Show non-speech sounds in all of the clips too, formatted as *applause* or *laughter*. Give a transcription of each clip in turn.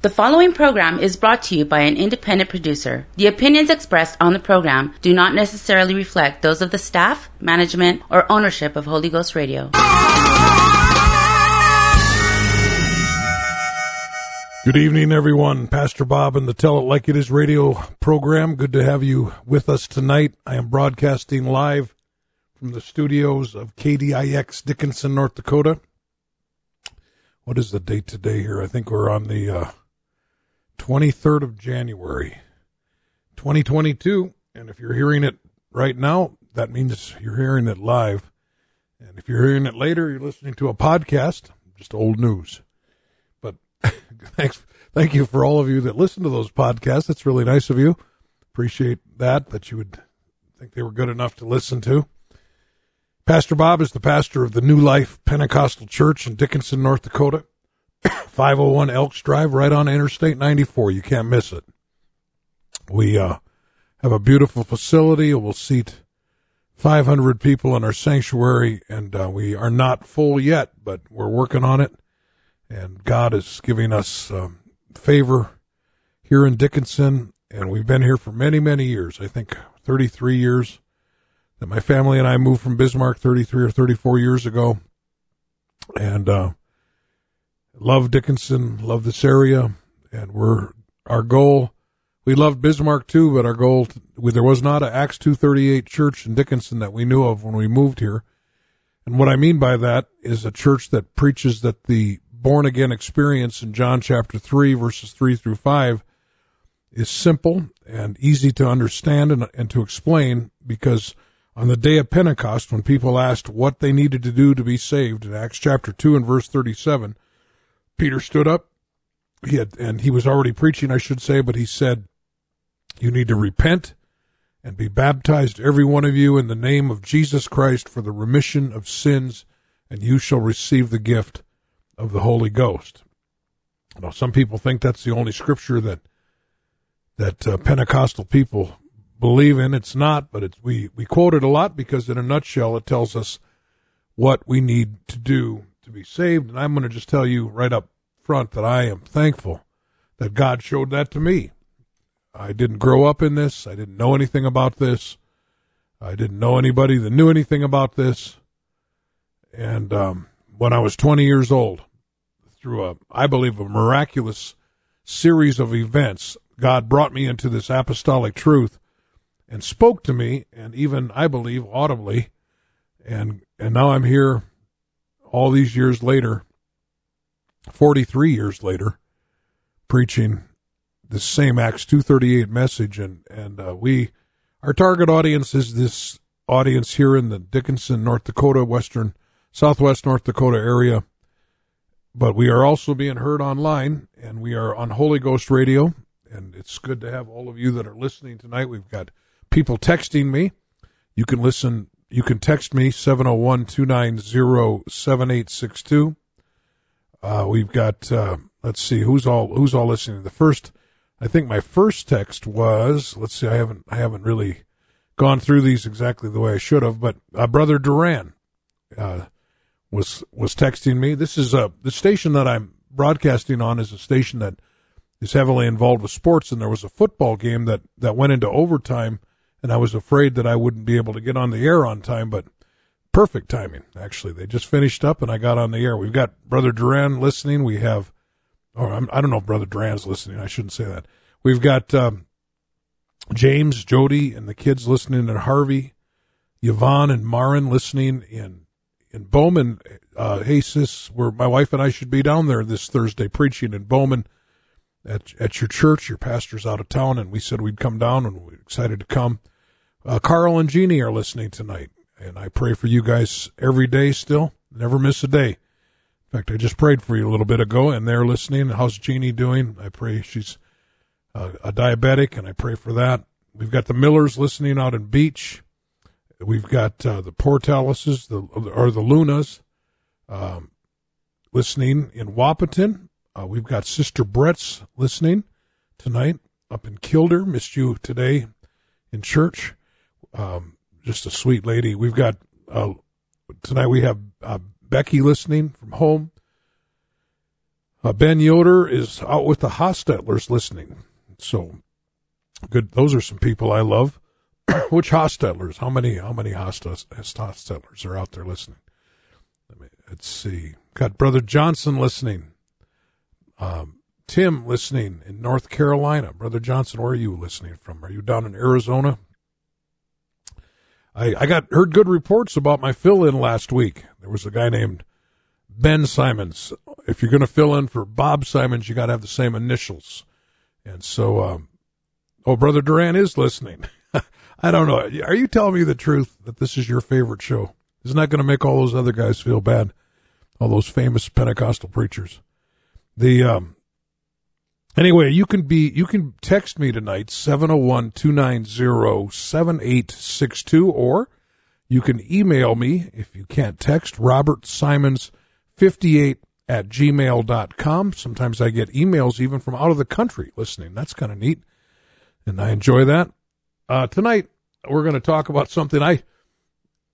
The following program is brought to you by an independent producer. The opinions expressed on the program do not necessarily reflect those of the staff, management, or ownership of Holy Ghost Radio. Good evening, everyone. Pastor Bob and the Tell It Like It Is radio program. Good to have you with us tonight. I am broadcasting live from the studios of KDIX Dickinson, North Dakota. What is the date today here? I think we're on the uh, 23rd of January, 2022. And if you're hearing it right now, that means you're hearing it live. And if you're hearing it later, you're listening to a podcast, just old news. But *laughs* thanks, thank you for all of you that listen to those podcasts. That's really nice of you. Appreciate that, that you would think they were good enough to listen to. Pastor Bob is the pastor of the New Life Pentecostal Church in Dickinson, North Dakota. 501 Elks Drive, right on Interstate 94. You can't miss it. We uh, have a beautiful facility. We'll seat 500 people in our sanctuary, and uh, we are not full yet, but we're working on it. And God is giving us um, favor here in Dickinson, and we've been here for many, many years. I think 33 years that my family and I moved from Bismarck 33 or 34 years ago. And uh, love Dickinson, love this area, and we're our goal. We loved Bismarck too, but our goal there was not an Acts two thirty eight church in Dickinson that we knew of when we moved here. And what I mean by that is a church that preaches that the born again experience in John chapter three verses three through five is simple and easy to understand and, and to explain because on the day of Pentecost, when people asked what they needed to do to be saved in Acts chapter 2 and verse 37, Peter stood up. He had, and he was already preaching, I should say, but he said, You need to repent and be baptized, every one of you, in the name of Jesus Christ for the remission of sins, and you shall receive the gift of the Holy Ghost. Now, some people think that's the only scripture that that uh, Pentecostal people believe in. It's not, but it's, we we quote it a lot because, in a nutshell, it tells us what we need to do to be saved. And I'm going to just tell you right up front that I am thankful that God showed that to me. I didn't grow up in this. I didn't know anything about this. I didn't know anybody that knew anything about this. And um, when I was 20 years old, through a, I believe, a miraculous series of events, God brought me into this apostolic truth and spoke to me, and even I believe audibly. And and now I'm here all these years later, 43 years later, preaching the same Acts 238 message. And, and uh, we, our target audience is this audience here in the Dickinson, North Dakota, Western, Southwest North Dakota area. But we are also being heard online, and we are on Holy Ghost Radio. And it's good to have all of you that are listening tonight. We've got people texting me. You can listen you can text me 701-290-7862. Uh, we've got, uh, let's see, who's all, who's all listening? The first, I think my first text was, let's see, I haven't, I haven't really gone through these exactly the way I should have, but, uh, brother Duran, uh, was, was texting me. This is, uh, the station that I'm broadcasting on is a station that is heavily involved with sports, and there was a football game that, that went into overtime and I was afraid that I wouldn't be able to get on the air on time, but perfect timing, actually. They just finished up and I got on the air. We've got Brother Duran listening. We have, or I'm, I do not know if Brother Duran's listening. I shouldn't say that. We've got um, James, Jody, and the kids listening, and Harvey, Yvonne, and Marin listening in in Bowman. Uh, where my wife and I should be down there this Thursday preaching in Bowman at at your church. Your pastor's out of town, and we said we'd come down, and we're excited to come. Uh, Carl and Jeannie are listening tonight, and I pray for you guys every day. Still, never miss a day. In fact, I just prayed for you a little bit ago, and they're listening. How's Jeannie doing? I pray she's a diabetic, and I pray for that. We've got the Millers listening out in Beach. We've got uh, the Portalises, the or the Lunas, um, listening in Wahpeton. Uh, we've got Sister Brett's listening tonight up in Killdeer. Missed you today in church. Um, just a sweet lady. We've got uh, tonight. We have uh, Becky listening from home. Uh, ben Yoder is out with the Hostetlers listening. So good. Those are some people I love. *coughs* Which Hostetlers? How many? How many Hostetlers are out there listening? Let me, let's see. Got Brother Johnson listening. Um, Tim listening in North Carolina. Brother Johnson, where are you listening from? Are you down in Arizona? I, I got heard good reports about my fill in last week. There was a guy named Ben Simons. If you're going to fill in for Bob Simons, you got to have the same initials. And so, um, oh, Brother Duran is listening. *laughs* I don't know. Are you telling me the truth that this is your favorite show? Isn't that going to make all those other guys feel bad? All those famous Pentecostal preachers. The um, Anyway, you can be you can text me tonight 701-290-7862 or you can email me if you can't text Robert Simons 58 at gmail.com. Sometimes I get emails even from out of the country listening. That's kind of neat. And I enjoy that. Uh, tonight we're going to talk about something I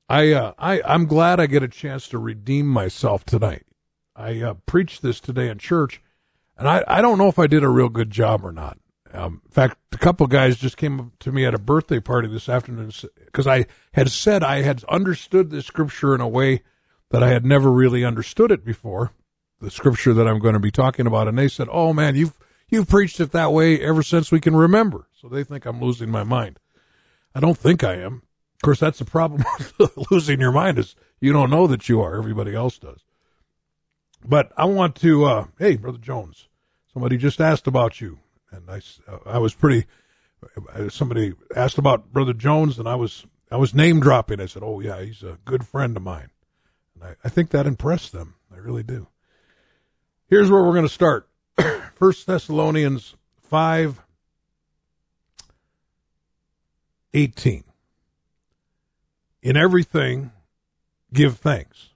I uh, I I'm glad I get a chance to redeem myself tonight. I uh, preached this today in church and I, I don't know if I did a real good job or not. Um, in fact, a couple guys just came up to me at a birthday party this afternoon because I had said I had understood the scripture in a way that I had never really understood it before, the scripture that I'm going to be talking about. And they said, "Oh man, you've you've preached it that way ever since we can remember." So they think I'm losing my mind. I don't think I am. Of course, that's the problem *laughs* with losing your mind is you don't know that you are. Everybody else does. But I want to, uh, hey, Brother Jones, somebody just asked about you. And I, I was pretty, somebody asked about Brother Jones and I was, I was name dropping. I said, oh yeah, he's a good friend of mine. And I, I think that impressed them. I really do. Here's where we're going to start. *clears throat* First Thessalonians 5, 18. In everything, give thanks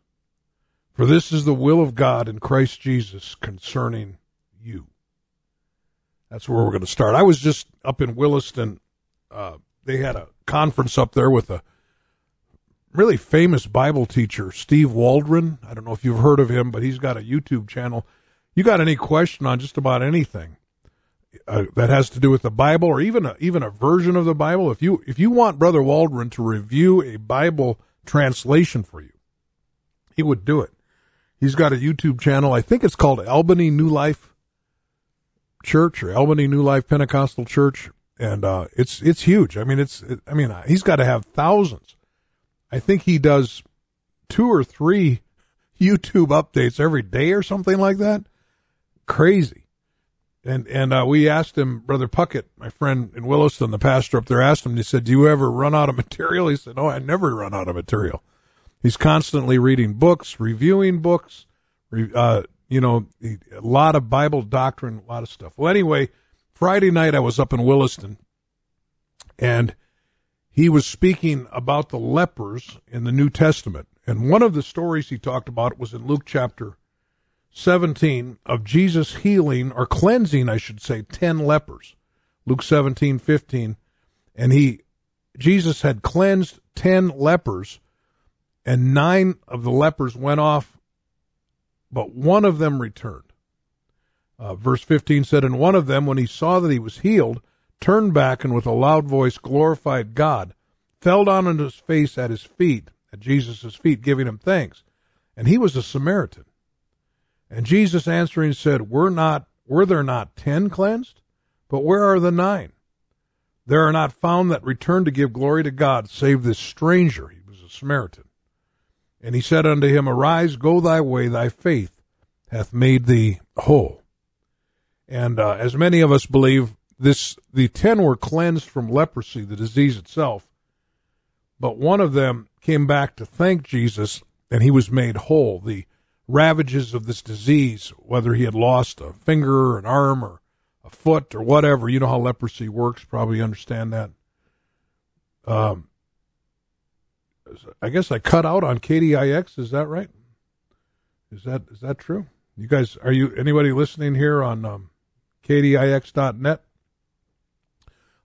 for this is the will of God in Christ Jesus concerning you. That's where we're going to start. I was just up in Williston. Uh, they had a conference up there with a really famous Bible teacher, Steve Waldron. I don't know if you've heard of him, but he's got a YouTube channel. You got any question on just about anything uh, that has to do with the Bible, or even a, even a version of the Bible? If you if you want Brother Waldron to review a Bible translation for you, he would do it. He's got a YouTube channel. I think it's called Albany New Life Church or Albany New Life Pentecostal Church, and uh, it's it's huge. I mean, it's it, I mean he's got to have thousands. I think he does two or three *laughs* YouTube updates every day or something like that. Crazy. And and uh, we asked him, Brother Puckett, my friend in Williston, the pastor up there, asked him. He said, "Do you ever run out of material?" He said, "No, I never run out of material." He's constantly reading books, reviewing books, uh, you know, a lot of Bible doctrine, a lot of stuff. Well, anyway, Friday night I was up in Williston and he was speaking about the lepers in the New Testament. And one of the stories he talked about was in Luke chapter 17 of Jesus healing or cleansing, I should say, 10 lepers. Luke 17, 15. And he, Jesus had cleansed 10 lepers and nine of the lepers went off, but one of them returned. Uh, verse 15 said, And one of them, when he saw that he was healed, turned back and with a loud voice glorified God, fell down on his face at his feet, at Jesus' feet, giving him thanks. And he was a Samaritan. And Jesus answering said, Were not were there not ten cleansed? But where are the nine? There are not found that return to give glory to God, save this stranger. He was a Samaritan. And he said unto him, Arise, go thy way, thy faith hath made thee whole. And uh, as many of us believe, this the ten were cleansed from leprosy, the disease itself, but one of them came back to thank Jesus, and he was made whole. The ravages of this disease, whether he had lost a finger, or an arm, or a foot, or whatever, you know how leprosy works. Probably understand that. Um, I guess I cut out on KDIX. Is that right? Is that is that true? You guys, are you anybody listening here on um, KDIX.net?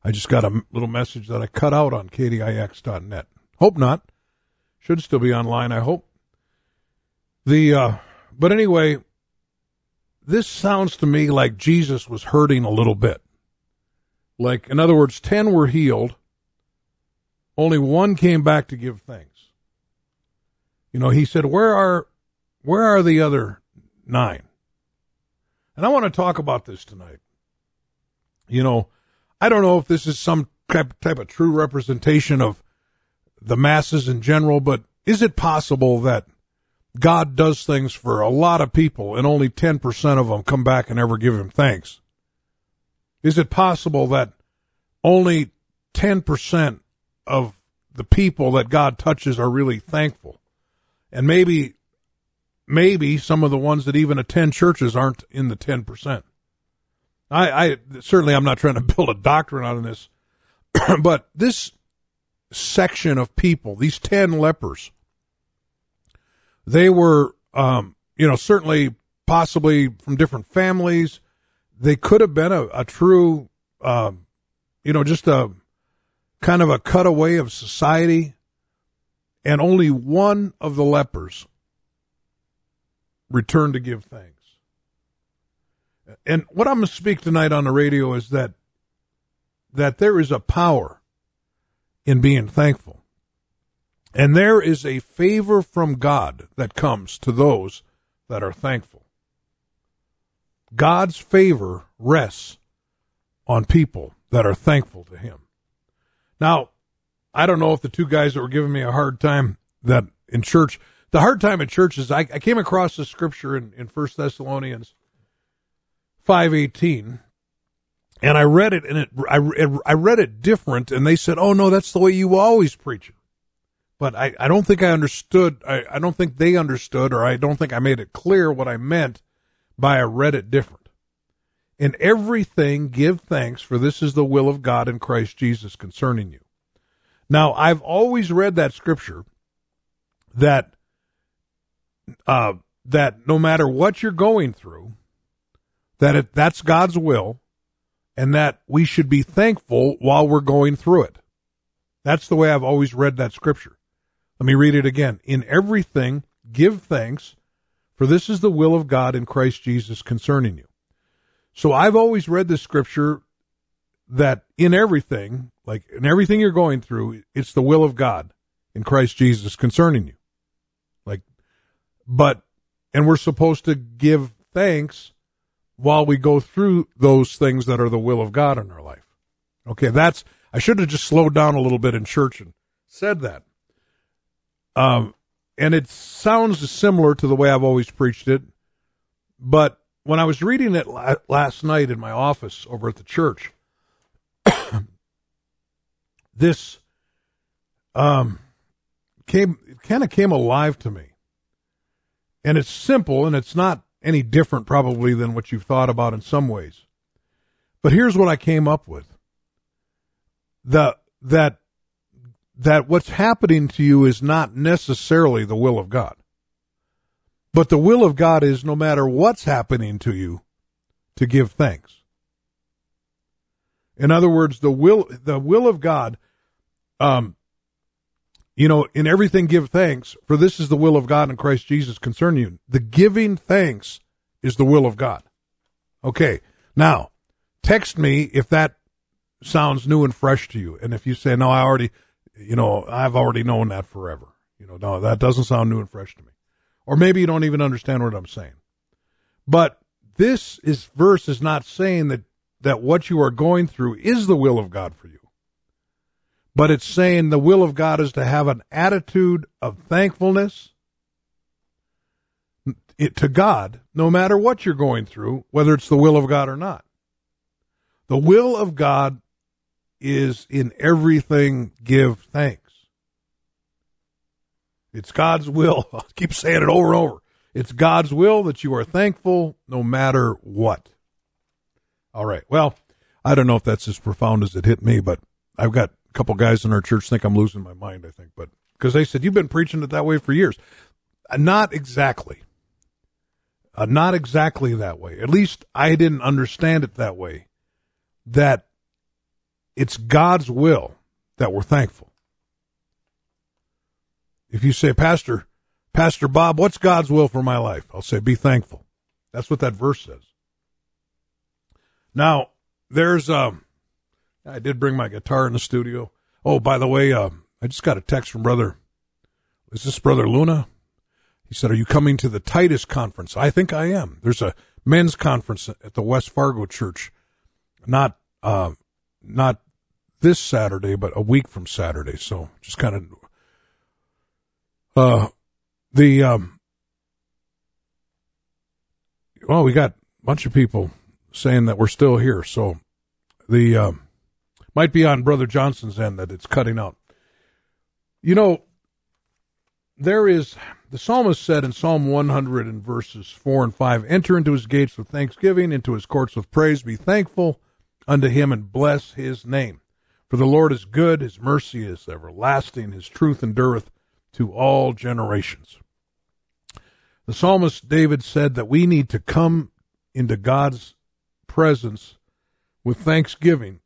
I just got a little message that I cut out on KDIX.net. Hope not. Should still be online. I hope. The uh, but anyway, this sounds to me like Jesus was hurting a little bit. Like in other words, ten were healed. Only one came back to give thanks. You know, he said, "Where are where are the other nine? And I want to talk about this tonight. You know, I don't know if this is some type, type of true representation of the masses in general, but is it possible that God does things for a lot of people and only 10% of them come back and ever give him thanks? Is it possible that only 10% of the people that God touches are really thankful? And maybe maybe some of the ones that even attend churches aren't in the 10%. I, I certainly I'm not trying to *laughs* build a doctrine out of this, *clears throat* but this section of people, these 10 lepers, they were, um, you know, certainly possibly from different families. They could have been a, a true, um, you know, just a kind of a cutaway of society. And only one of the lepers return to give thanks. And what I'm going to speak tonight on the radio is that that there is a power in being thankful. And there is a favor from God that comes to those that are thankful. God's favor rests on people that are thankful to him. Now, I don't know if the two guys that were giving me a hard time that in church the hard time in church is I, I came across the scripture in, in 1 Thessalonians 5.18 and I read it and it, I, I read it different and they said, oh no, that's the way you always preach it. But I, I don't think I understood, I, I don't think they understood or I don't think I made it clear what I meant by I read it different. In everything give thanks for this is the will of God in Christ Jesus concerning you. Now I've always read that scripture that uh, that no matter what you're going through, that it, that's God's will, and that we should be thankful while we're going through it. That's the way I've always read that scripture. Let me read it again. In everything, give thanks, for this is the will of God in Christ Jesus concerning you. So I've always read the scripture that in everything, like in everything you're going through, it's the will of God in Christ Jesus concerning you Like, but and we're supposed to give thanks while we go through those things that are the will of God in our life. Okay, that's I should have just slowed down a little bit in church and said that. Um, and it sounds similar to the way I've always preached it, but when I was reading it last night in my office over at the church, *coughs* this um came kind of came alive to me and it's simple and it's not any different probably than what you've thought about in some ways. But here's what I came up with. The, that, that what's happening to you is not necessarily the will of God. But the will of God is no matter what's happening to you, to give thanks. In other words, the will, the will of God, um, you know, in everything give thanks, for this is the will of God in Christ Jesus concerning you. The giving thanks is the will of God. Okay. Now, text me if that sounds new and fresh to you. And if you say, no, I already, you know, I've already known that forever. You know, no, that doesn't sound new and fresh to me. Or maybe you don't even understand what I'm saying. But this is verse is not saying that, that what you are going through is the will of God for you but it's saying the will of God is to have an attitude of thankfulness to God, no matter what you're going through, whether it's the will of God or not. The will of God is in everything give thanks. It's God's will. *laughs* I keep saying it over and over. It's God's will that you are thankful no matter what. All right. Well, I don't know if that's as profound as it hit me, but I've got a couple guys in our church think I'm losing my mind, I think, but because they said, you've been preaching it that way for years. Uh, not exactly. Uh, not exactly that way. At least I didn't understand it that way. That it's God's will that we're thankful. If you say, Pastor, Pastor Bob, what's God's will for my life? I'll say, be thankful. That's what that verse says. Now, there's, um, I did bring my guitar in the studio. Oh, by the way, uh, I just got a text from brother. Is this brother Luna? He said, are you coming to the Titus conference? I think I am. There's a men's conference at the West Fargo church. Not, uh, not this Saturday, but a week from Saturday. So just kind of, uh, the, um, well, we got a bunch of people saying that we're still here. So the, um, might be on Brother Johnson's end that it's cutting out. You know, there is, the psalmist said in Psalm 100 in verses 4 and 5 Enter into his gates with thanksgiving, into his courts with praise, be thankful unto him and bless his name. For the Lord is good, his mercy is everlasting, his truth endureth to all generations. The psalmist David said that we need to come into God's presence with thanksgiving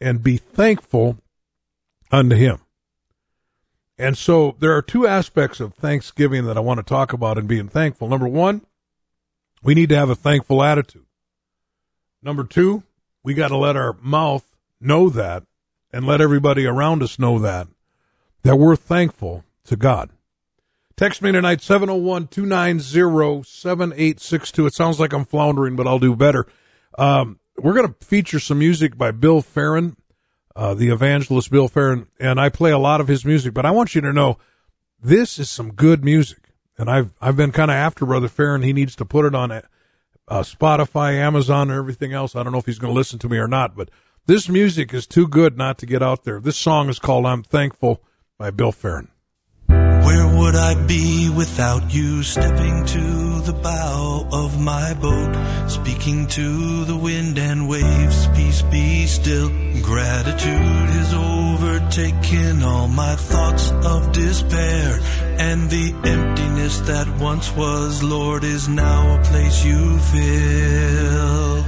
and be thankful unto him. And so there are two aspects of thanksgiving that I want to talk about and being thankful. Number one, we need to have a thankful attitude. Number two, we got to let our mouth know that and let everybody around us know that, that we're thankful to God. Text me tonight, 701-290-7862. It sounds like I'm floundering, but I'll do better. Um, we're going to feature some music by Bill Farron, uh, the evangelist Bill Farron, and I play a lot of his music, but I want you to know this is some good music. And I've, I've been kind of after Brother Farron. He needs to put it on uh, Spotify, Amazon, and everything else. I don't know if he's going to listen to me or not, but this music is too good not to get out there. This song is called I'm Thankful by Bill Farron. Where would I be without you stepping to the bow of my boat, speaking to the wind and waves? Peace be still. Gratitude has overtaken all my thoughts of despair, and the emptiness that once was, Lord, is now a place you fill.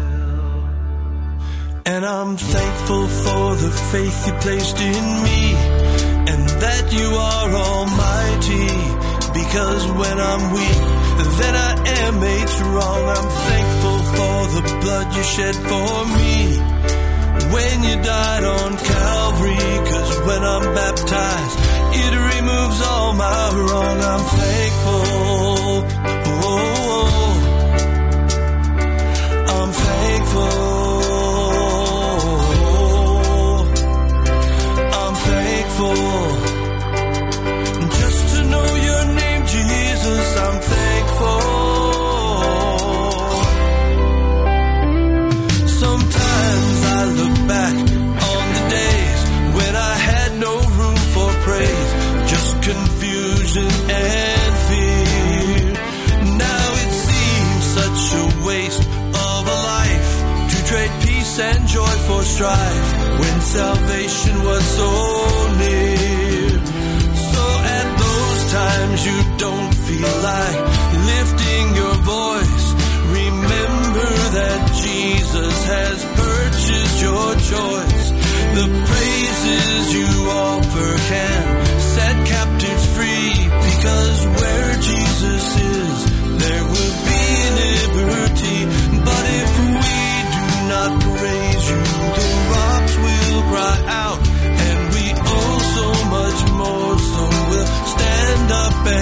And I'm thankful for the faith you placed in me and that you are Because when I'm weak, then I am made strong. I'm thankful for the blood you shed for me. When you died on Calvary, cause when I'm baptized, it removes all my wrong. I'm thankful. Strife when salvation was so near. So at those times you don't feel like lifting your voice, remember that Jesus has purchased your choice. The praises you offer can set captives free because where Jesus is, there will be liberty. Up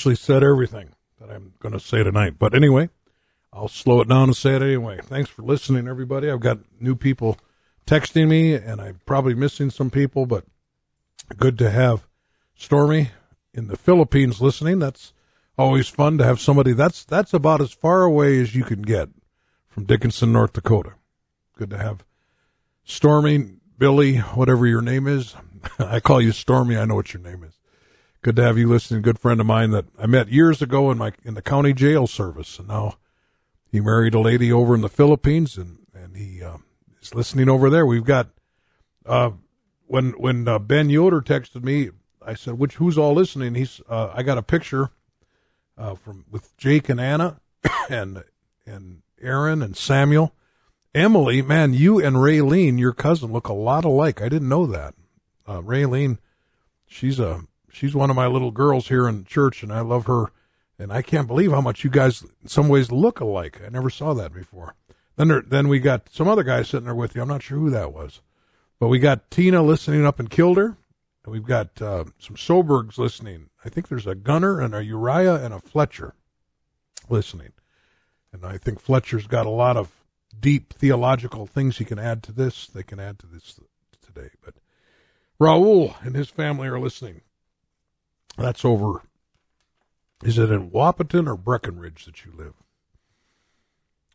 actually said everything that I'm going to say tonight. But anyway, I'll slow it down and say it anyway. Thanks for listening, everybody. I've got new people texting me, and I'm probably missing some people, but good to have Stormy in the Philippines listening. That's always fun to have somebody. That's that's about as far away as you can get from Dickinson, North Dakota. Good to have Stormy, Billy, whatever your name is. *laughs* I call you Stormy. I know what your name is. Good to have you listening. Good friend of mine that I met years ago in my in the county jail service, and now he married a lady over in the Philippines, and and he um, is listening over there. We've got uh, when when uh, Ben Yoder texted me, I said, "Which who's all listening?" He's uh, I got a picture uh, from with Jake and Anna *coughs* and and Aaron and Samuel, Emily. Man, you and Raylene, your cousin, look a lot alike. I didn't know that. Uh, Raylene, she's a she's one of my little girls here in church, and I love her. And I can't believe how much you guys, in some ways, look alike. I never saw that before. Then there, then we got some other guy sitting there with you. I'm not sure who that was, but we got Tina listening up in Killdeer, and we've got uh, some Sobergs listening. I think there's a Gunner and a Uriah and a Fletcher listening, and I think Fletcher's got a lot of deep theological things he can add to this. They can add to this today, but Raul and his family are listening. That's over. Is it in Wahpeton or Breckenridge that you live?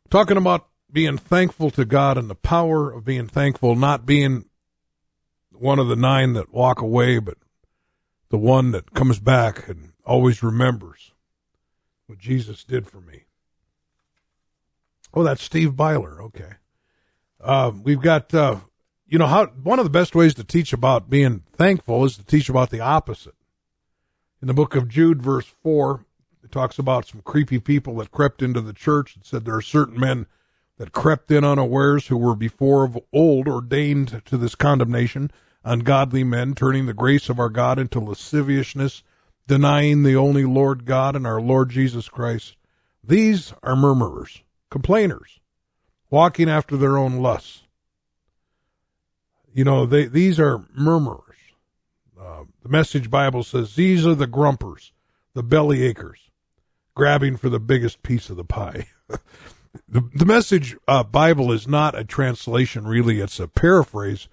Talking about being thankful to God and the power of being thankful, not being one of the nine that walk away, but the one that comes back and always remembers what Jesus did for me. Oh, that's Steve Byler. Okay. Uh, we've got, uh, you know, how one of the best ways to teach about being thankful is to teach about the opposite. In the book of Jude, verse 4, it talks about some creepy people that crept into the church. and said there are certain men that crept in unawares who were before of old ordained to this condemnation, ungodly men, turning the grace of our God into lasciviousness, denying the only Lord God and our Lord Jesus Christ. These are murmurers, complainers, walking after their own lusts. You know, they, these are murmurers. The Message Bible says these are the grumpers, the belly achers, grabbing for the biggest piece of the pie. *laughs* The, the message uh, Bible is not a translation, really. It's a paraphrase,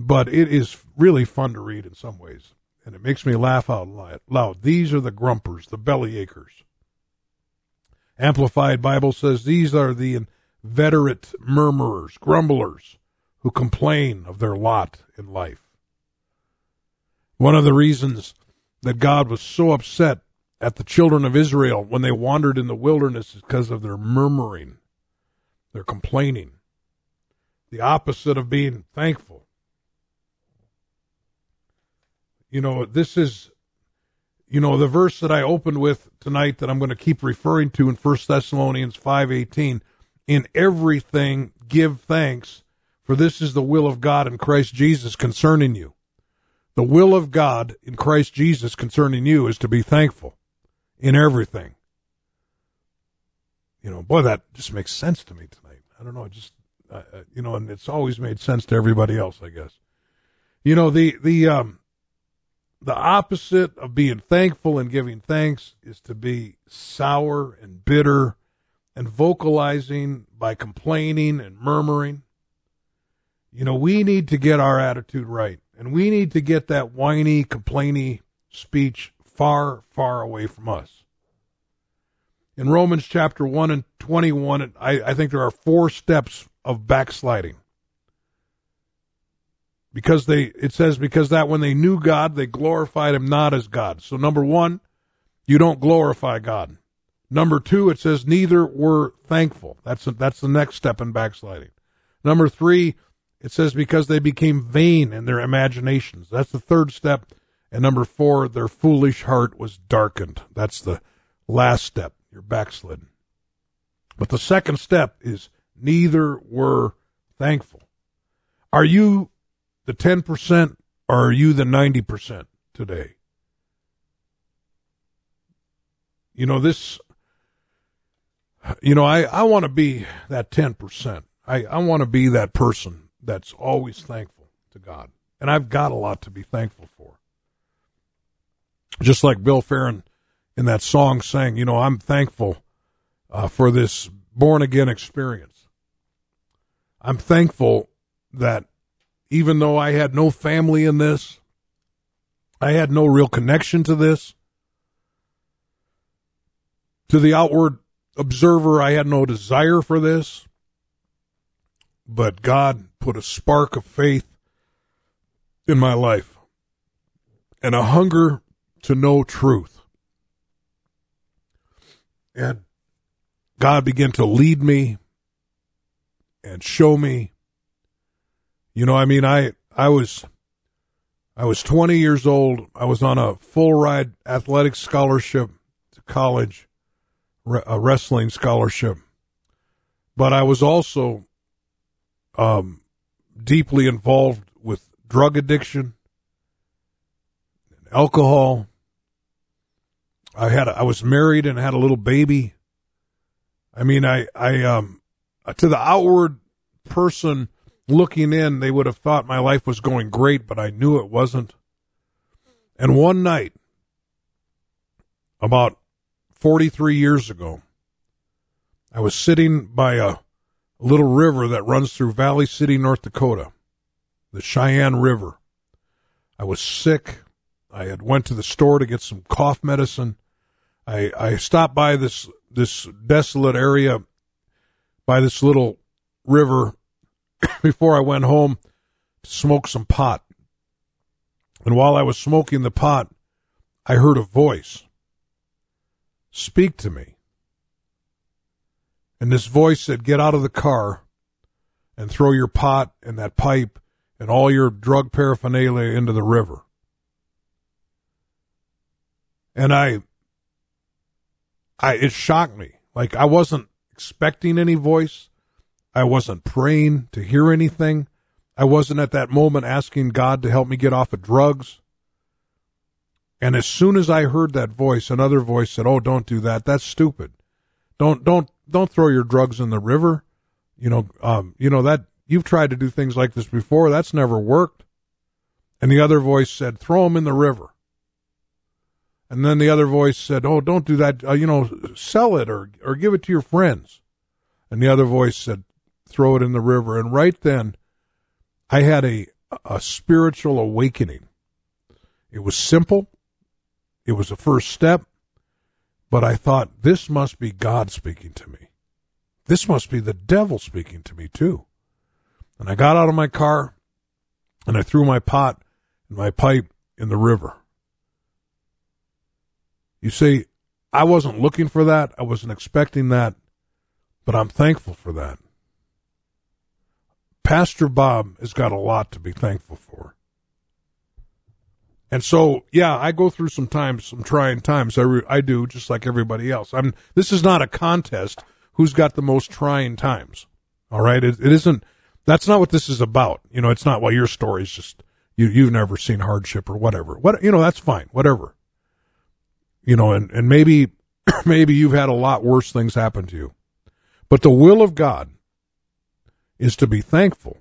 but it is really fun to read in some ways. And it makes me laugh out loud. These are the grumpers, the belly achers. Amplified Bible says these are the inveterate murmurers, grumblers, who complain of their lot in life. One of the reasons that God was so upset at the children of Israel when they wandered in the wilderness is because of their murmuring, their complaining. The opposite of being thankful. You know, this is, you know, the verse that I opened with tonight that I'm going to keep referring to in 1 Thessalonians 5:18, in everything give thanks, for this is the will of God in Christ Jesus concerning you. The will of God in Christ Jesus concerning you is to be thankful in everything. You know, boy, that just makes sense to me tonight. I don't know, I just uh, you know, and it's always made sense to everybody else, I guess. You know, the the um the opposite of being thankful and giving thanks is to be sour and bitter and vocalizing by complaining and murmuring. You know, we need to get our attitude right, and we need to get that whiny, complainy speech far, far away from us. In Romans chapter 1 and 21, I, I think there are four steps of backsliding. Because they, it says, because that when they knew God, they glorified him not as God. So number one, you don't glorify God. Number two, it says neither were thankful. That's that's the next step in backsliding. Number three, it says because they became vain in their imaginations. That's the third step. And number four, their foolish heart was darkened. That's the last step. You're backslidden. But the second step is neither were thankful. Are you the 10% or are you the 90% today? You know, this, you know, I, I want to be that 10%. I, I want to be that person that's always thankful to God. And I've got a lot to be thankful for just like Bill Farron in that song saying, you know, I'm thankful uh, for this born again experience. I'm thankful that even though I had no family in this, I had no real connection to this. To the outward observer, I had no desire for this. But God put a spark of faith in my life and a hunger to know truth. And God began to lead me and show me. You know, I mean, I, I was, I was 20 years old. I was on a full ride athletic scholarship to college, a wrestling scholarship. But I was also, um, deeply involved with drug addiction alcohol. I had I was married and had a little baby. I mean, I I um to the outward person looking in, they would have thought my life was going great, but I knew it wasn't. And one night, about 43 years ago, I was sitting by a little river that runs through Valley City, North Dakota, the Sheyenne River. I was sick. I had went to the store to get some cough medicine. I I stopped by this this desolate area by this little river *coughs* before I went home to smoke some pot. And while I was smoking the pot, I heard a voice speak to me. And this voice said, Get out of the car and throw your pot and that pipe and all your drug paraphernalia into the river. And I, I, it shocked me. Like I wasn't expecting any voice. I wasn't praying to hear anything. I wasn't at that moment asking God to help me get off of drugs. And as soon as I heard that voice, another voice said, "Oh, don't do that. That's stupid. Don't don't don't throw your drugs in the river. You know, um, you know that you've tried to do things like this before. That's never worked." And the other voice said, "Throw them in the river." And then the other voice said, "Oh, don't do that. Uh, you know, sell it or or give it to your friends." and the other voice said, throw it in the river. And right then, I had a, a spiritual awakening. It was simple. It was the first step, but I thought this must be God speaking to me. This must be the devil speaking to me too. And I got out of my car and I threw my pot and my pipe in the river. You see, I wasn't looking for that. I wasn't expecting that, but I'm thankful for that. Pastor Bob has got a lot to be thankful for. And so, yeah, I go through some times, some trying times. I, re- I do, just like everybody else. I'm. This is not a contest. Who's got the most trying times? All right, it, it isn't. That's not what this is about. You know, it's not. Well, your story's just you. You've never seen hardship or whatever. What you know, that's fine. Whatever. You know, and and maybe *clears throat* maybe you've had a lot worse things happen to you, but the will of God is to be thankful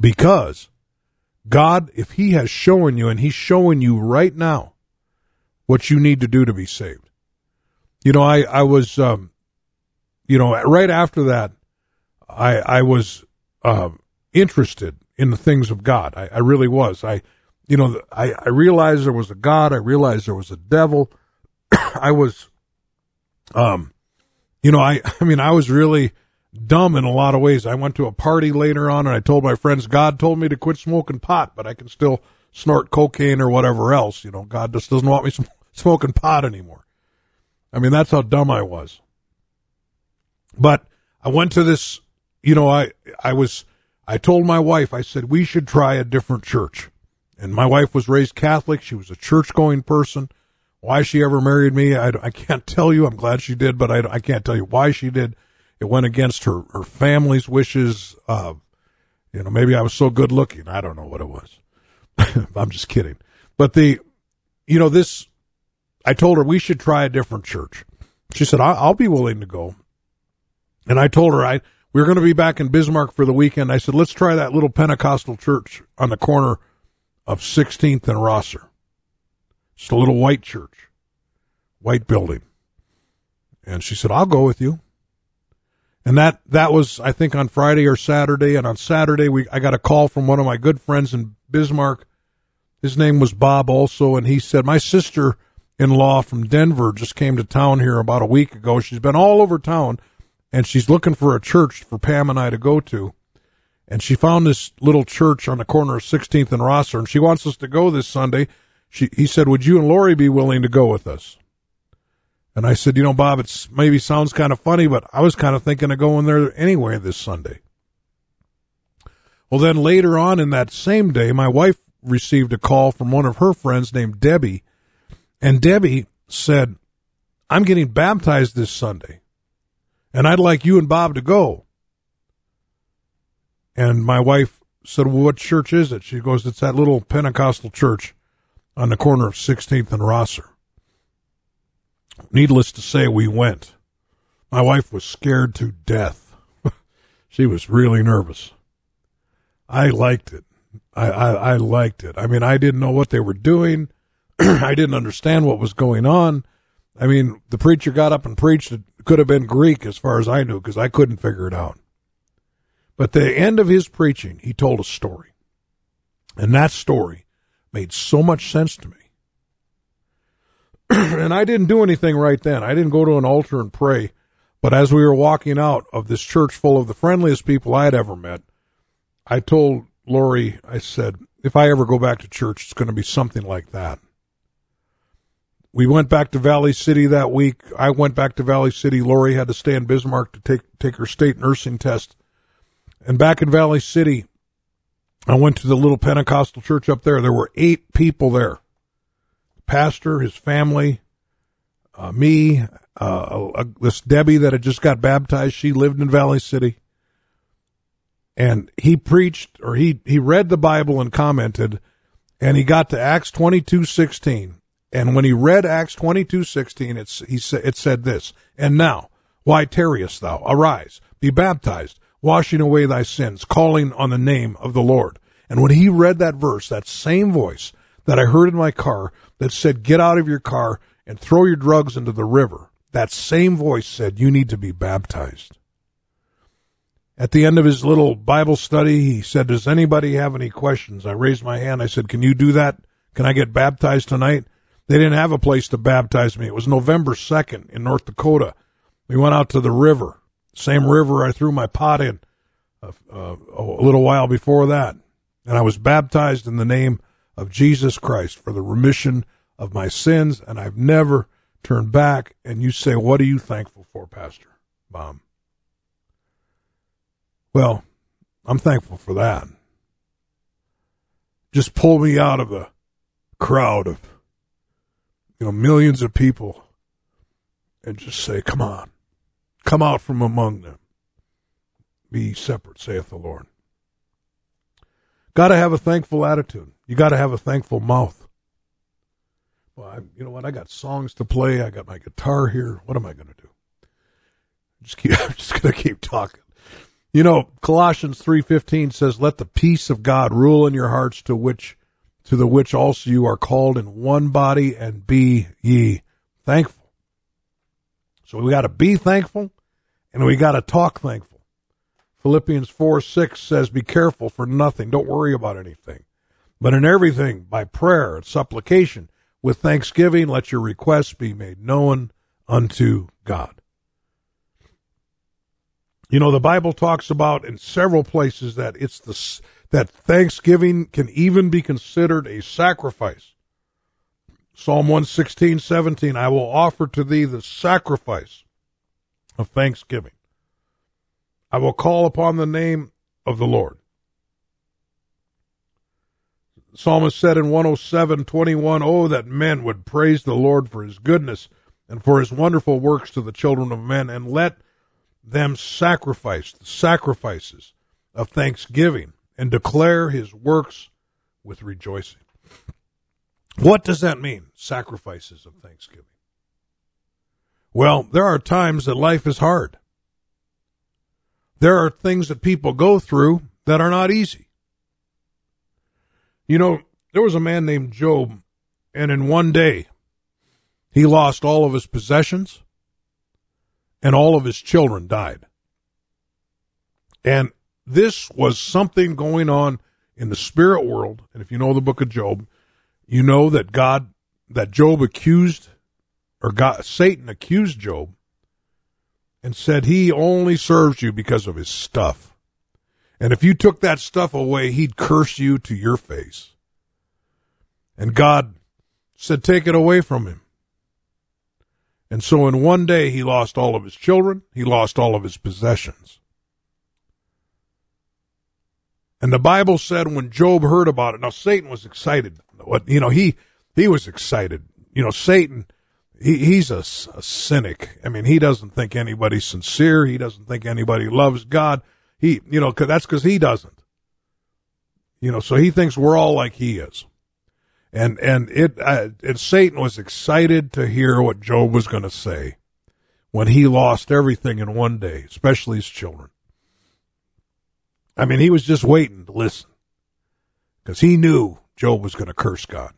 because God, if He has shown you, and He's showing you right now what you need to do to be saved. You know, I, I was, um, you know, right after that, I, I was, uh, interested in the things of God. I, I really was. I, you know, I, I realized there was a God. I realized there was a devil. *clears throat* I was, um, you know, I, *laughs* I mean, I was really, dumb in a lot of ways. I went to a party later on and I told my friends, God told me to quit smoking pot, but I can still snort cocaine or whatever else. You know, God just doesn't want me *laughs* sm- smoking pot anymore. I mean, that's how dumb I was. But I went to this, you know, I, I was, I told my wife, I said, we should try a different church. And my wife was raised Catholic. She was a church going person. Why she ever married me, I, I can't *laughs* tell you. I'm glad she did, but I, I can't tell you why she did. It went against her, her family's wishes. Uh, you know, maybe I was so good looking. I don't know what it was. *laughs* I'm just kidding. But the, you know, this, I told her we should try a different church. She said, I'll be willing to go. And I told her I, we were going to be back in Bismarck for the weekend. I said, let's try that little Pentecostal church on the corner of 16th and Rosser. Just a little white church, white building. And she said, I'll go with you. And that, that was, I think, on Friday or Saturday. And on Saturday, we, I got a call from one of my good friends in Bismarck. His name was Bob also. And he said, my sister in law from Denver just came to town here about a week ago. She's been all over town and she's looking for a church for Pam and I to go to. And she found this little church on the corner of 16th and Rosser and she wants us to go this Sunday. She, he said, would you and Lori be willing to go with us? And I said, you know, Bob, it's maybe sounds kind of funny, but I was kind of thinking of going there anyway this Sunday. Well, then later on in that same day, my wife received a call from one of her friends named Debbie. And Debbie said, I'm getting baptized this Sunday. And I'd like you and Bob to go. And my wife said, Well, what church is it? She goes, It's that little Pentecostal church on the corner of 16th and Rosser. Needless to say, we went. My wife was scared to death. *laughs* she was really nervous. I liked it. I, I, I liked it. I mean, I didn't know what they were doing. *clears throat* I didn't understand what was going on. I mean, the preacher got up and preached. It could have been Greek as far as I knew because I couldn't figure it out. But the end of his preaching, he told a story. And that story made so much sense to me. *coughs* and I didn't do anything right then. I didn't go to an altar and pray. But as we were walking out of this church full of the friendliest people I had ever met, I told Lori, I said, if I ever go back to church, it's going to be something like that. We went back to Valley City that week. I went back to Valley City. Lori had to stay in Bismarck to take, take her state nursing test. And back in Valley City, I went to the little Pentecostal church up there. There were eight people there pastor, his family, uh, me, uh, this Debbie that had just got baptized. She lived in Valley City. And he preached or he, he read the Bible and commented and he got to Acts 22:16. And when he read Acts 22:16, it's, he sa- it said this, and now, why tarriest thou? Arise, be baptized, washing away thy sins, calling on the name of the Lord. And when he read that verse, that same voice that I heard in my car that said, get out of your car and throw your drugs into the river. That same voice said, you need to be baptized. At the end of his little Bible study, he said, Does anybody have any questions? I raised my hand. I said, Can you do that? Can I get baptized tonight? They didn't have a place to baptize me. It was November 2nd in North Dakota. We went out to the river, same river I threw my pot in uh, uh, a little while before that. And I was baptized in the name of Jesus Christ for the remission of my sins, and I've never turned back. And you say, What are you thankful for, Pastor Bob? Well, I'm thankful for that. Just pull me out of the crowd of you know millions of people and just say, Come on. Come out from among them. Be separate, saith the Lord. Got to have a thankful attitude. You got to have a thankful mouth. Well, I, you know what? I got songs to play. I got my guitar here. What am I going to do? Just keep. *laughs* I'm just going to keep talking. You know, Colossians three fifteen says, "Let the peace of God rule in your hearts, to which, to the which also you are called in one body, and be ye thankful." So we got to be thankful, and we got to talk thankful. Philippians 4 6 says, Be careful for nothing. Don't worry about anything. But in everything, by prayer and supplication, with thanksgiving, let your requests be made known unto God. You know, the Bible talks about in several places that it's the, that thanksgiving can even be considered a sacrifice. Psalm 116, 17, I will offer to thee the sacrifice of thanksgiving. I will call upon the name of the Lord. Psalmist said in 107, 21, Oh, that men would praise the Lord for his goodness and for his wonderful works to the children of men, and let them sacrifice the sacrifices of thanksgiving and declare his works with rejoicing. What does that mean, sacrifices of thanksgiving? Well, there are times that life is hard. There are things that people go through that are not easy. You know, there was a man named Job, and in one day, he lost all of his possessions, and all of his children died. And this was something going on in the spirit world. And if you know the book of Job, you know that God, that Job accused, or God, Satan accused Job and said he only serves you because of his stuff. And if you took that stuff away, he'd curse you to your face. And God said, take it away from him. And so in one day, he lost all of his children. He lost all of his possessions. And the Bible said when Job heard about it, now Satan was excited. What, you know, he, he was excited. You know, Satan, he, he's a, a cynic. I mean, he doesn't think anybody's sincere. He doesn't think anybody loves God. He, you know, cause that's because he doesn't. You know, so he thinks we're all like he is. And, and it, uh, and Satan was excited to hear what Job was going to say when he lost everything in one day, especially his children. I mean, he was just waiting to listen because he knew Job was going to curse God.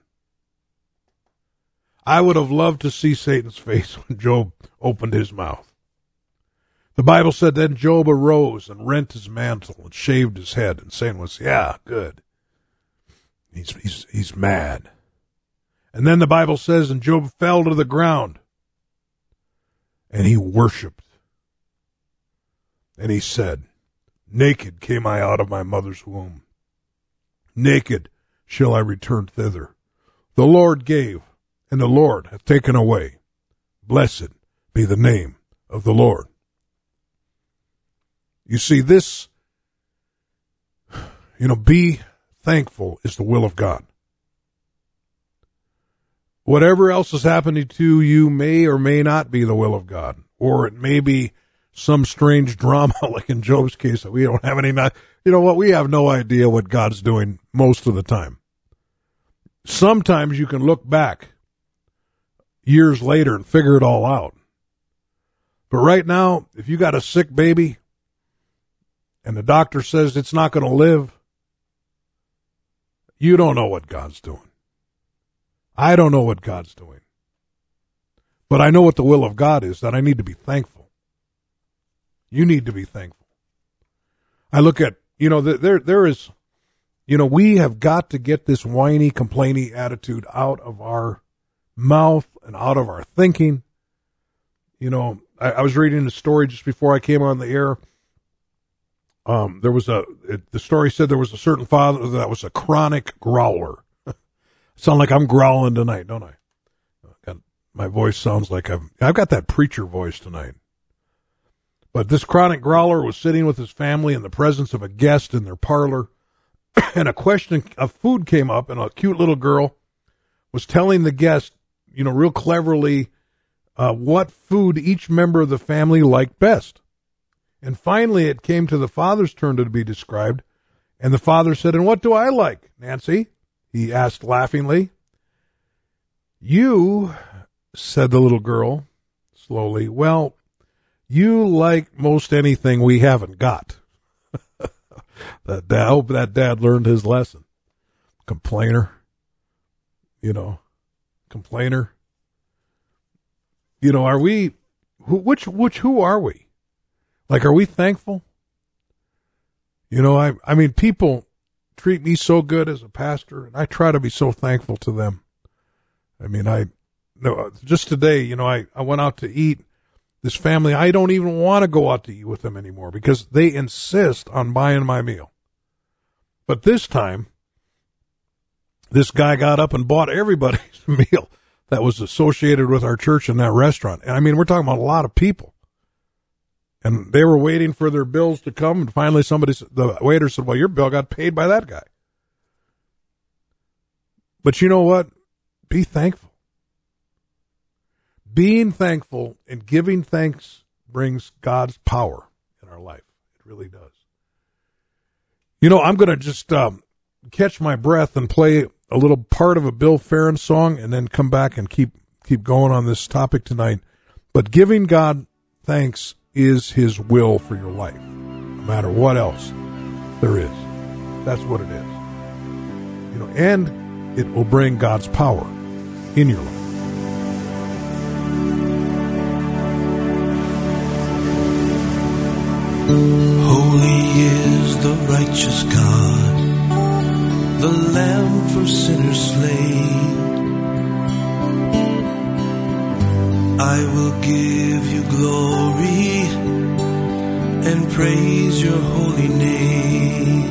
I would have loved to see Satan's face *laughs* when Job opened his mouth. The Bible said then Job arose and rent his mantle and shaved his head, and Satan was, yeah, good. He's, he's, he's mad. And then the Bible says, and Job fell to the ground and he worshiped. And he said, Naked came I out of my mother's womb. Naked shall I return thither. The Lord gave, and the Lord hath taken away. Blessed be the name of the Lord. You see, this, you know, be thankful is the will of God. Whatever else is happening to you may or may not be the will of God, or it may be some strange drama, *laughs* like in Job's case, that we don't have any, you know what, we have no idea what God's doing most of the time. Sometimes you can look back years later and figure it all out. But right now, if you got a sick baby and the doctor says it's not going to live, you don't know what God's doing. I don't know what God's doing. But I know what the will of God is, that I need to be thankful. You need to be thankful. I look at, you know, there, there is, you know, we have got to get this whiny, complainy attitude out of our mouth and out of our thinking. You know, I, I was reading a story just before I came on the air. Um, there was a, it, the story said there was a certain father that was a chronic growler. *laughs* Sound like I'm growling tonight, don't I? My voice sounds like I've, I've got that preacher voice tonight. But this chronic growler was sitting with his family in the presence of a guest in their parlor, *coughs* and a question of food came up, and a cute little girl was telling the guest, you know, real cleverly, uh, what food each member of the family liked best. And finally, it came to the father's turn to be described, and the father said, And what do I like, Nancy? He asked laughingly. You, said the little girl slowly, well, you like most anything we haven't got. *laughs* that dad, I hope that dad learned his lesson. Complainer. You know, complainer. You know, are we, who, which, which, who are we? Like, are we thankful? You know, I, I mean, people treat me so good as a pastor, and I try to be so thankful to them. I mean, I, no, just today, you know, I, I went out to eat this family, I don't even want to go out to eat with them anymore because they insist on buying my meal. But this time, this guy got up and bought everybody's *laughs* meal that was associated with our church in that restaurant. And I mean, we're talking about a lot of people. And they were waiting for their bills to come. And finally, somebody, the waiter said, Well, your bill got paid by that guy. But you know what? Be thankful being thankful and giving thanks brings God's power in our life. It really does. You know, I'm going to just um, catch my breath and play a little part of a Bill Farron song, and then come back and keep keep going on this topic tonight. But giving God thanks is His will for your life, no matter what else there is. That's what it is. You know, and it will bring God's power in your life. Holy is the righteous God, the Lamb for sinners slain. I will give you glory and praise your holy name.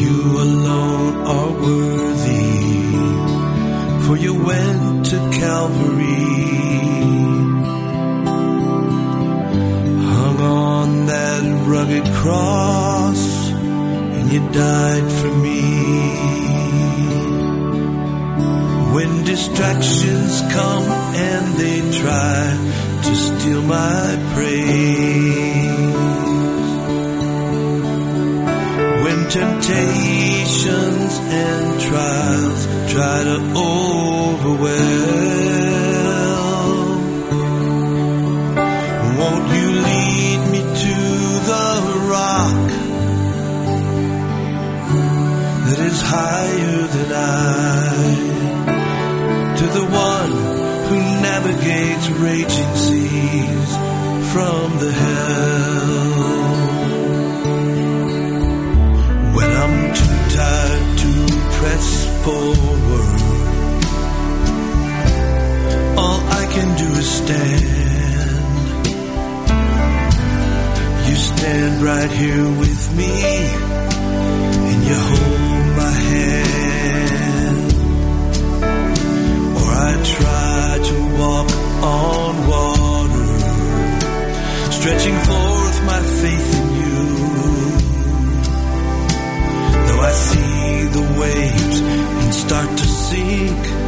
You alone are worthy, for you went to Calvary Hung on that rugged cross you died for me. When distractions come and they try to steal my praise. When temptations and trials try to overwhelm raging seas from the hell. When I'm too tired to press forward, all I can do is stand. You stand right here with me and you hold my hand. Or I try to walk on water, stretching forth my faith in you. Though I see the waves and start to sink,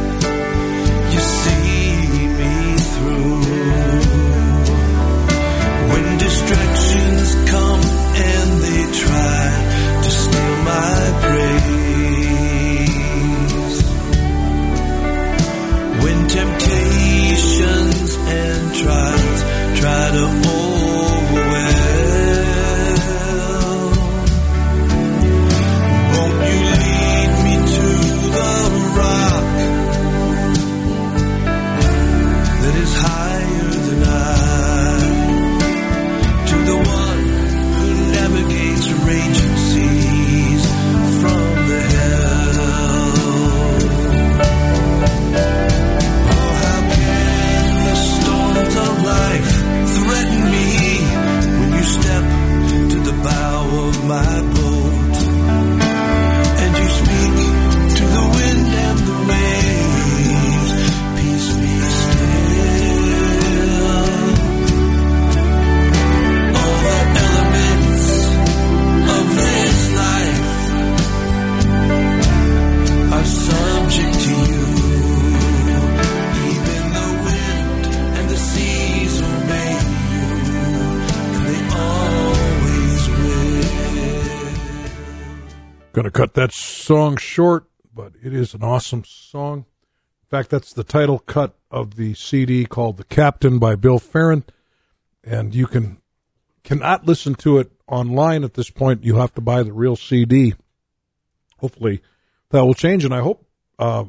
short, but it is an awesome song. In fact, that's the title cut of the CD called "The Captain" by Bill Farron, and you can cannot listen to it online at this point. You have to buy the real CD. Hopefully, that will change, and I hope uh,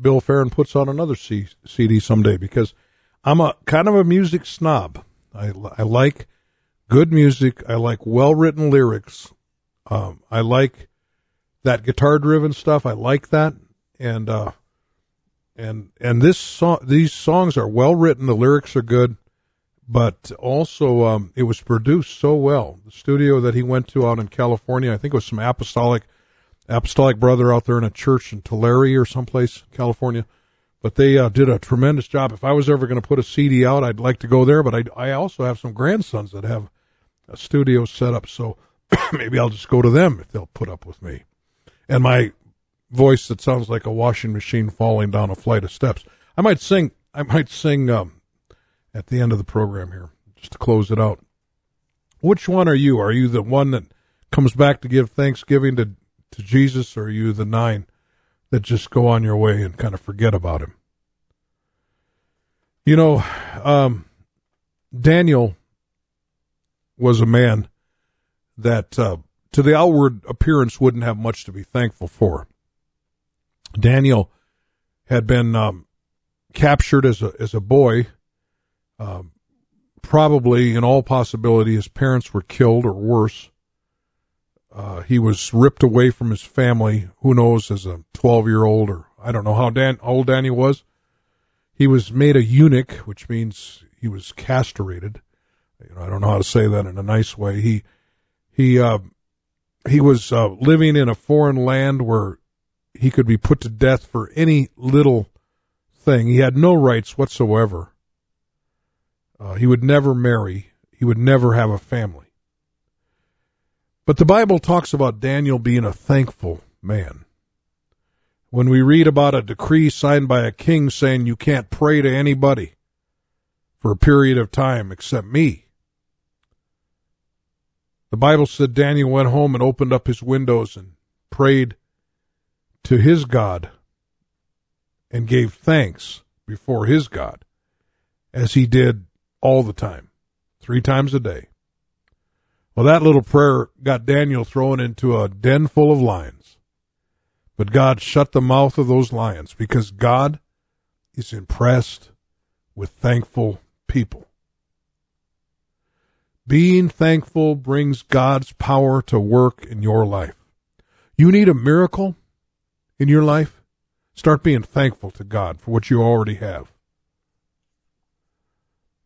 Bill Farron puts on another C- CD someday because I'm a kind of a music snob. I, I like good music. I like well written lyrics. Um, I like that guitar driven stuff. I like that. And, uh, and, and this song, these songs are well written. The lyrics are good, but also, um, it was produced so well. The studio that he went to out in California, I think it was some apostolic, apostolic brother out there in a church in Tulare or someplace, California but they uh, did a tremendous job. If I was ever going to put a CD out, I'd like to go there. But I, I also have some grandsons that have a studio set up, so *coughs* maybe I'll just go to them if they'll put up with me. And my voice that sounds like a washing machine falling down a flight of steps. I might sing. I might sing um, at the end of the program here, just to close it out. Which one are you? Are you the one that comes back to give thanksgiving to to Jesus, or are you the nine that just go on your way and kind of forget about him. You know, um, Daniel was a man that, uh, to the outward appearance, wouldn't have much to be thankful for. Daniel had been um, captured as a as a boy. Um, probably, in all possibility, his parents were killed or worse. Uh, he was ripped away from his family. Who knows, as a 12 year old, or I don't know how Dan, old Danny was. He was made a eunuch, which means he was castrated. You know, I don't know how to say that in a nice way. He, he, uh, he was uh, living in a foreign land where he could be put to death for any little thing. He had no rights whatsoever. Uh, he would never marry. He would never have a family. But the Bible talks about Daniel being a thankful man. When we read about a decree signed by a king saying you can't pray to anybody for a period of time except me, the Bible said Daniel went home and opened up his windows and prayed to his God and gave thanks before his God as he did all the time, three times a day. Well, that little prayer got Daniel thrown into a den full of lions. But God shut the mouth of those lions because God is impressed with thankful people. Being thankful brings God's power to work in your life. You need a miracle in your life? Start being thankful to God for what you already have.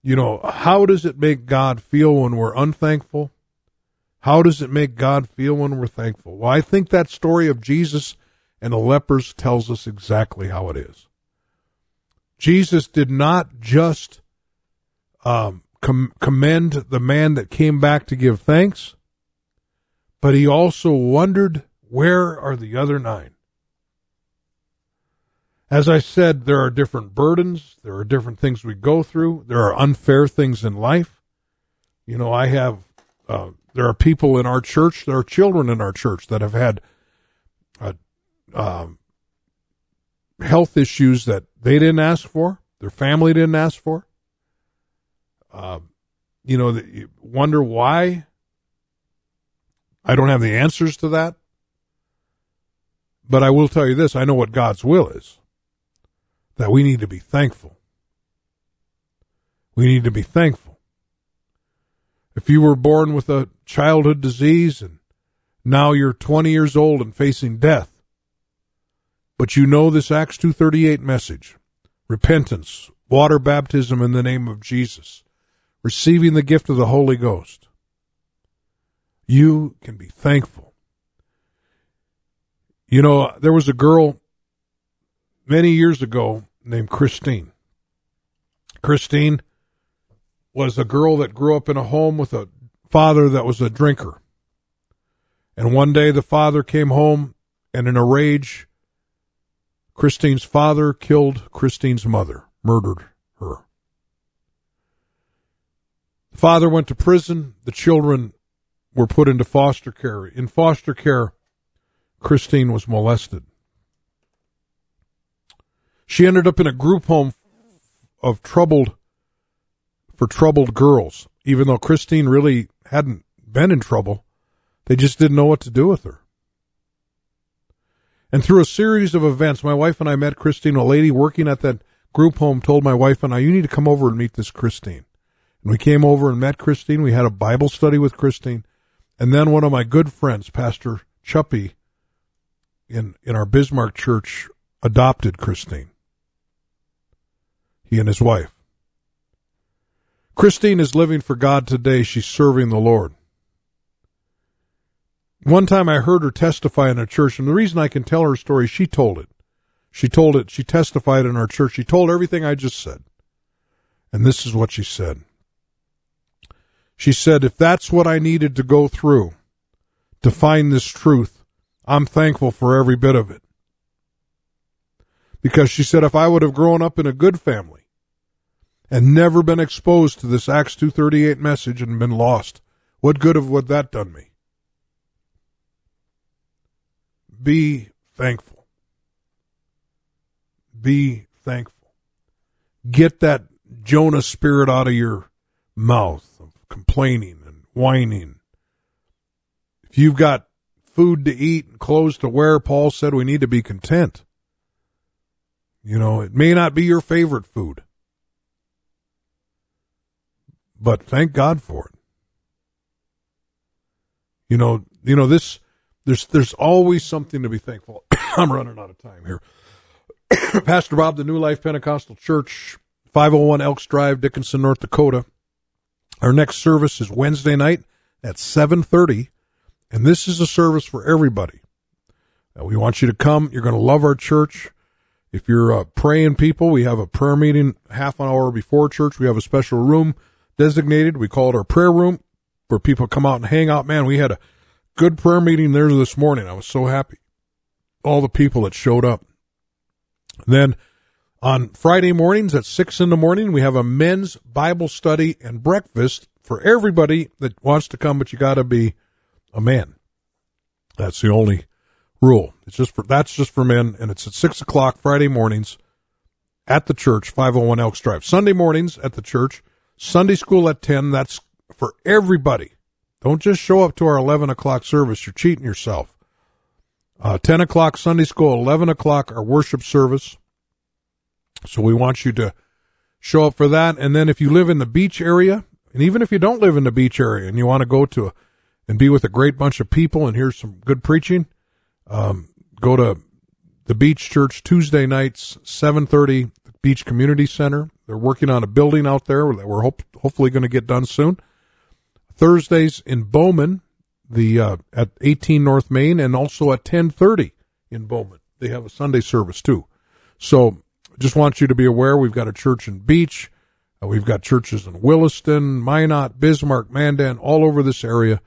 You know, how does it make God feel when we're unthankful? How does it make God feel when we're thankful? Well, I think that story of Jesus and the lepers tells us exactly how it is. Jesus did not just um, com- commend the man that came back to give thanks, but he also wondered, where are the other nine? As I said, there are different burdens. There are different things we go through. There are unfair things in life. You know, I have uh, there are people in our church, there are children in our church that have had uh, um, health issues that they didn't ask for, their family didn't ask for. Uh, you know, you wonder why. I don't have the answers to that. But I will tell you this I know what God's will is that we need to be thankful. We need to be thankful. If you were born with a childhood disease and now you're 20 years old and facing death, but you know this Acts 2:38 message, repentance, water baptism in the name of Jesus, receiving the gift of the Holy Ghost. You can be thankful. You know, there was a girl many years ago named Christine. Christine was a girl that grew up in a home with a father that was a drinker. And one day the father came home and in a rage, Christine's father killed Christine's mother, murdered her. The father went to prison. The children were put into foster care. In foster care, Christine was molested. She ended up in a group home of troubled for troubled girls, even though Christine really hadn't been in trouble. They just didn't know what to do with her. And through a series of events, my wife and I met Christine. A lady working at that group home told my wife and I, you need to come over and meet this Christine. And we came over and met Christine. We had a Bible study with Christine. And then one of my good friends, Pastor Chuppy, in, in our Bismarck church, adopted Christine. He and his wife. Christine is living for God today. She's serving the Lord. One time I heard her testify in a church, and the reason I can tell her story, she told it. She told it, she testified in our church. She told everything I just said. And this is what she said. She said, if that's what I needed to go through to find this truth, I'm thankful for every bit of it. Because she said, if I would have grown up in a good family and never been exposed to this Acts 238 message and been lost, what good have would that done me? Be thankful. Be thankful. Get that Jonah spirit out of your mouth complaining and whining. If you've got food to eat and clothes to wear, Paul said we need to be content. You know, it may not be your favorite food, but thank God for it. You know, you know this there's there's always something to be thankful. *coughs* I'm running out of time here. *coughs* Pastor Bob, the New Life Pentecostal Church, 501 Elks Drive, Dickinson, North Dakota. Our next service is Wednesday night at 7:30, and this is a service for everybody. Now, we want you to come. You're going to love our church. If you're uh, praying people, we have a prayer meeting half an hour before church. We have a special room designated. We call it our prayer room where people come out and hang out. Man, we had a good prayer meeting there this morning. I was so happy. All the people that showed up. Then on Friday mornings at six in the morning, we have a men's Bible study and breakfast for everybody that wants to come, but you got to be a man. That's the only rule. It's just for that's just for men, and it's at six o'clock Friday mornings at the church, five hundred one Elks Drive. Sunday mornings at the church. Sunday school at ten. That's for everybody. Don't just show up to our 11 o'clock service. You're cheating yourself. Uh, 10 o'clock Sunday school, 11 o'clock our worship service. So we want you to show up for that. And then if you live in the beach area, and even if you don't live in the beach area and you want to go to a, and be with a great bunch of people and hear some good preaching, um, go to the Beach Church Tuesday nights, 7:30, Beach Community Center. They're working on a building out there that we're hope, hopefully going to get done soon. Thursdays in Bowman, the uh, at 18 North Main, and also at 10:30 in Bowman. They have a Sunday service too. So just want you to be aware. We've got a church in Beach. Uh, we've got churches in Williston, Minot, Bismarck, Mandan, all over this area.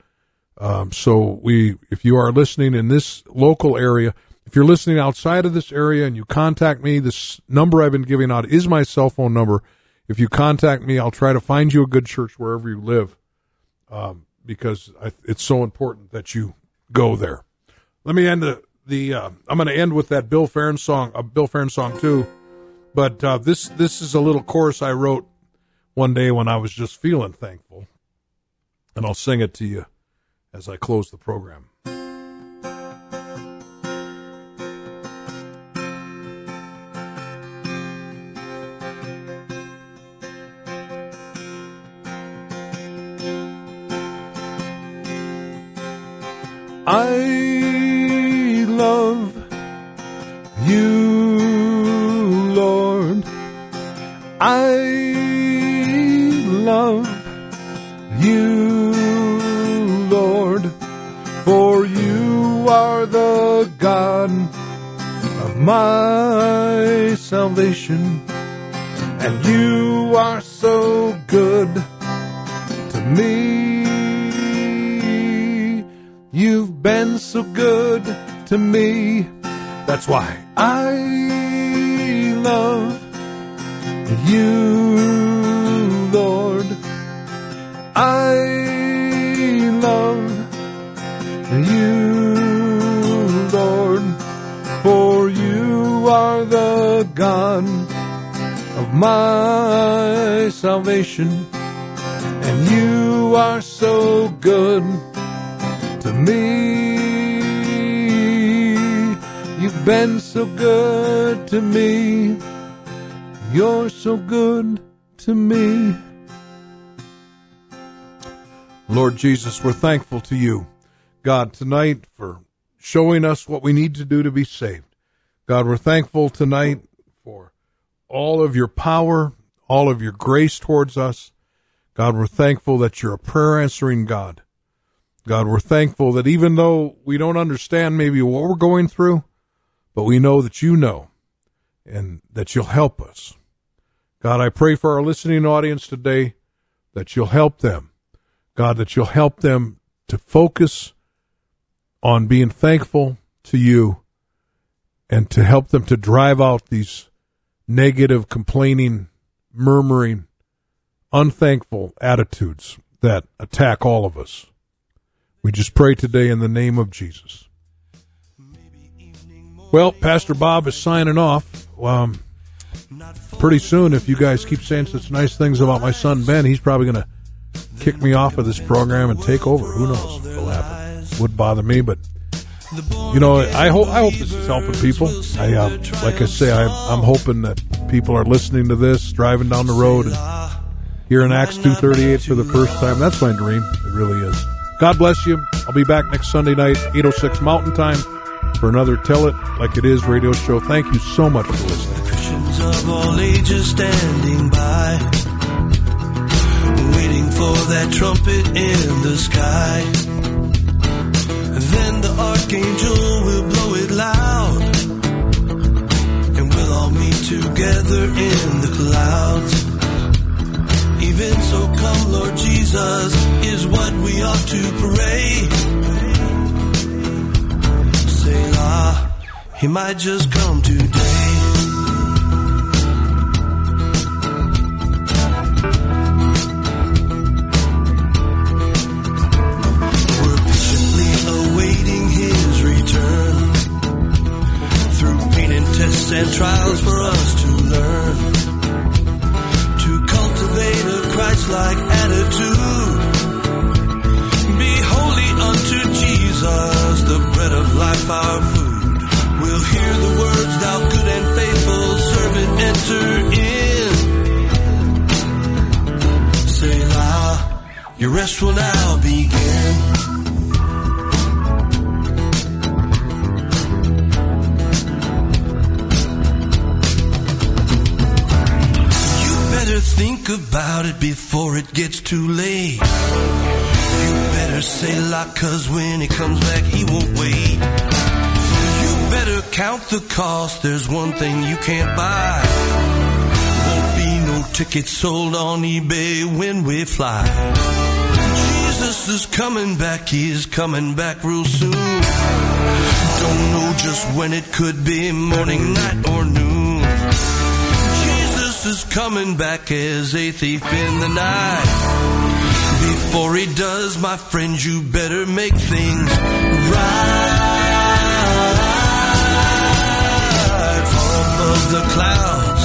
Um, so we, if you are listening in this local area, if you're listening outside of this area and you contact me, this number I've been giving out is my cell phone number. If you contact me, I'll try to find you a good church wherever you live um, because I, it's so important that you go there. Let me end the the. Uh, I'm going to end with that Bill Farron song, a uh, Bill Farron song too, but uh, this this is a little chorus I wrote one day when I was just feeling thankful, and I'll sing it to you as I close the program. Lord Jesus, we're thankful to you, God, tonight for showing us what we need to do to be saved. God, we're thankful tonight for all of your power, all of your grace towards us. God, we're thankful that you're a prayer answering God. God, we're thankful that even though we don't understand maybe what we're going through, but we know that you know and that you'll help us. God, I pray for our listening audience today that you'll help them. God, that you'll help them to focus on being thankful to you and to help them to drive out these negative, complaining, murmuring, unthankful attitudes that attack all of us. We just pray today in the name of Jesus. Well, Pastor Bob is signing off. Um, pretty soon, if you guys keep saying such nice things about my son Ben, he's probably going to kick me off of this program and take over. Who knows what'll happen? Would bother me, but you know, I hope I hope this is helping people. I uh, like I say, I, I'm hoping that people are listening to this, driving down the road, and hearing Acts two thirty eight for the first time. That's my dream. It really is. God bless you. I'll be back next Sunday night, eight oh six Mountain Time, for another Tell It Like It Is radio show. Thank you so much for listening. For that trumpet in the sky. Then the archangel will blow it loud, and we'll all meet together in the clouds. Even so, come, Lord Jesus, is what we ought to pray. Say, Selah, He might just come today. Cost, there's one thing you can't buy. Won't be no tickets sold on eBay when we fly. Jesus is coming back, he's coming back real soon. Don't know just when it could be, morning, night, or noon. Jesus is coming back as a thief in the night. Before he does, my friend, you better make things right. Above the clouds,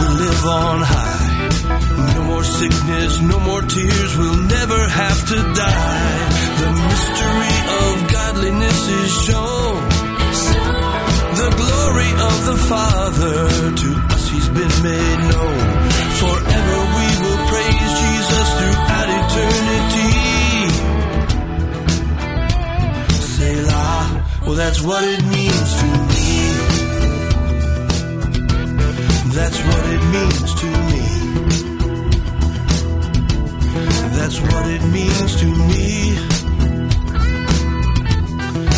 we live on high. No more sickness, no more tears, we'll never have to die. The mystery of godliness is shown. The glory of the Father, to us he's been made known. Forever we will praise Jesus throughout eternity. Selah, well that's what it means That's what it means to me. That's what it means to me.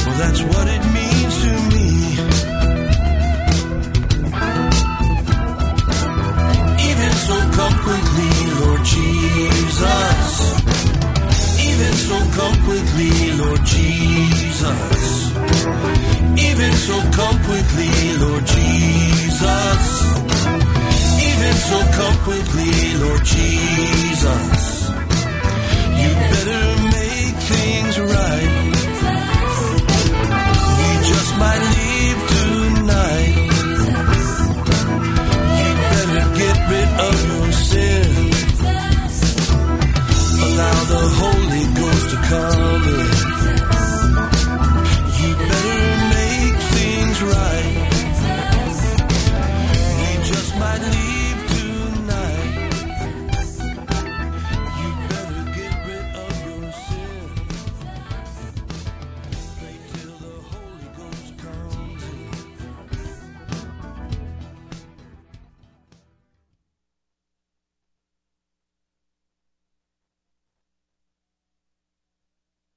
Well, that's what it means to me. Even so, come quickly, Lord Jesus. Even so, come quickly, Lord Jesus. Even so, come quickly, Lord Jesus it so completely, Lord Jesus. You better make things right. We just might leave tonight. You better get rid of your sin. Allow the Holy Ghost to come in.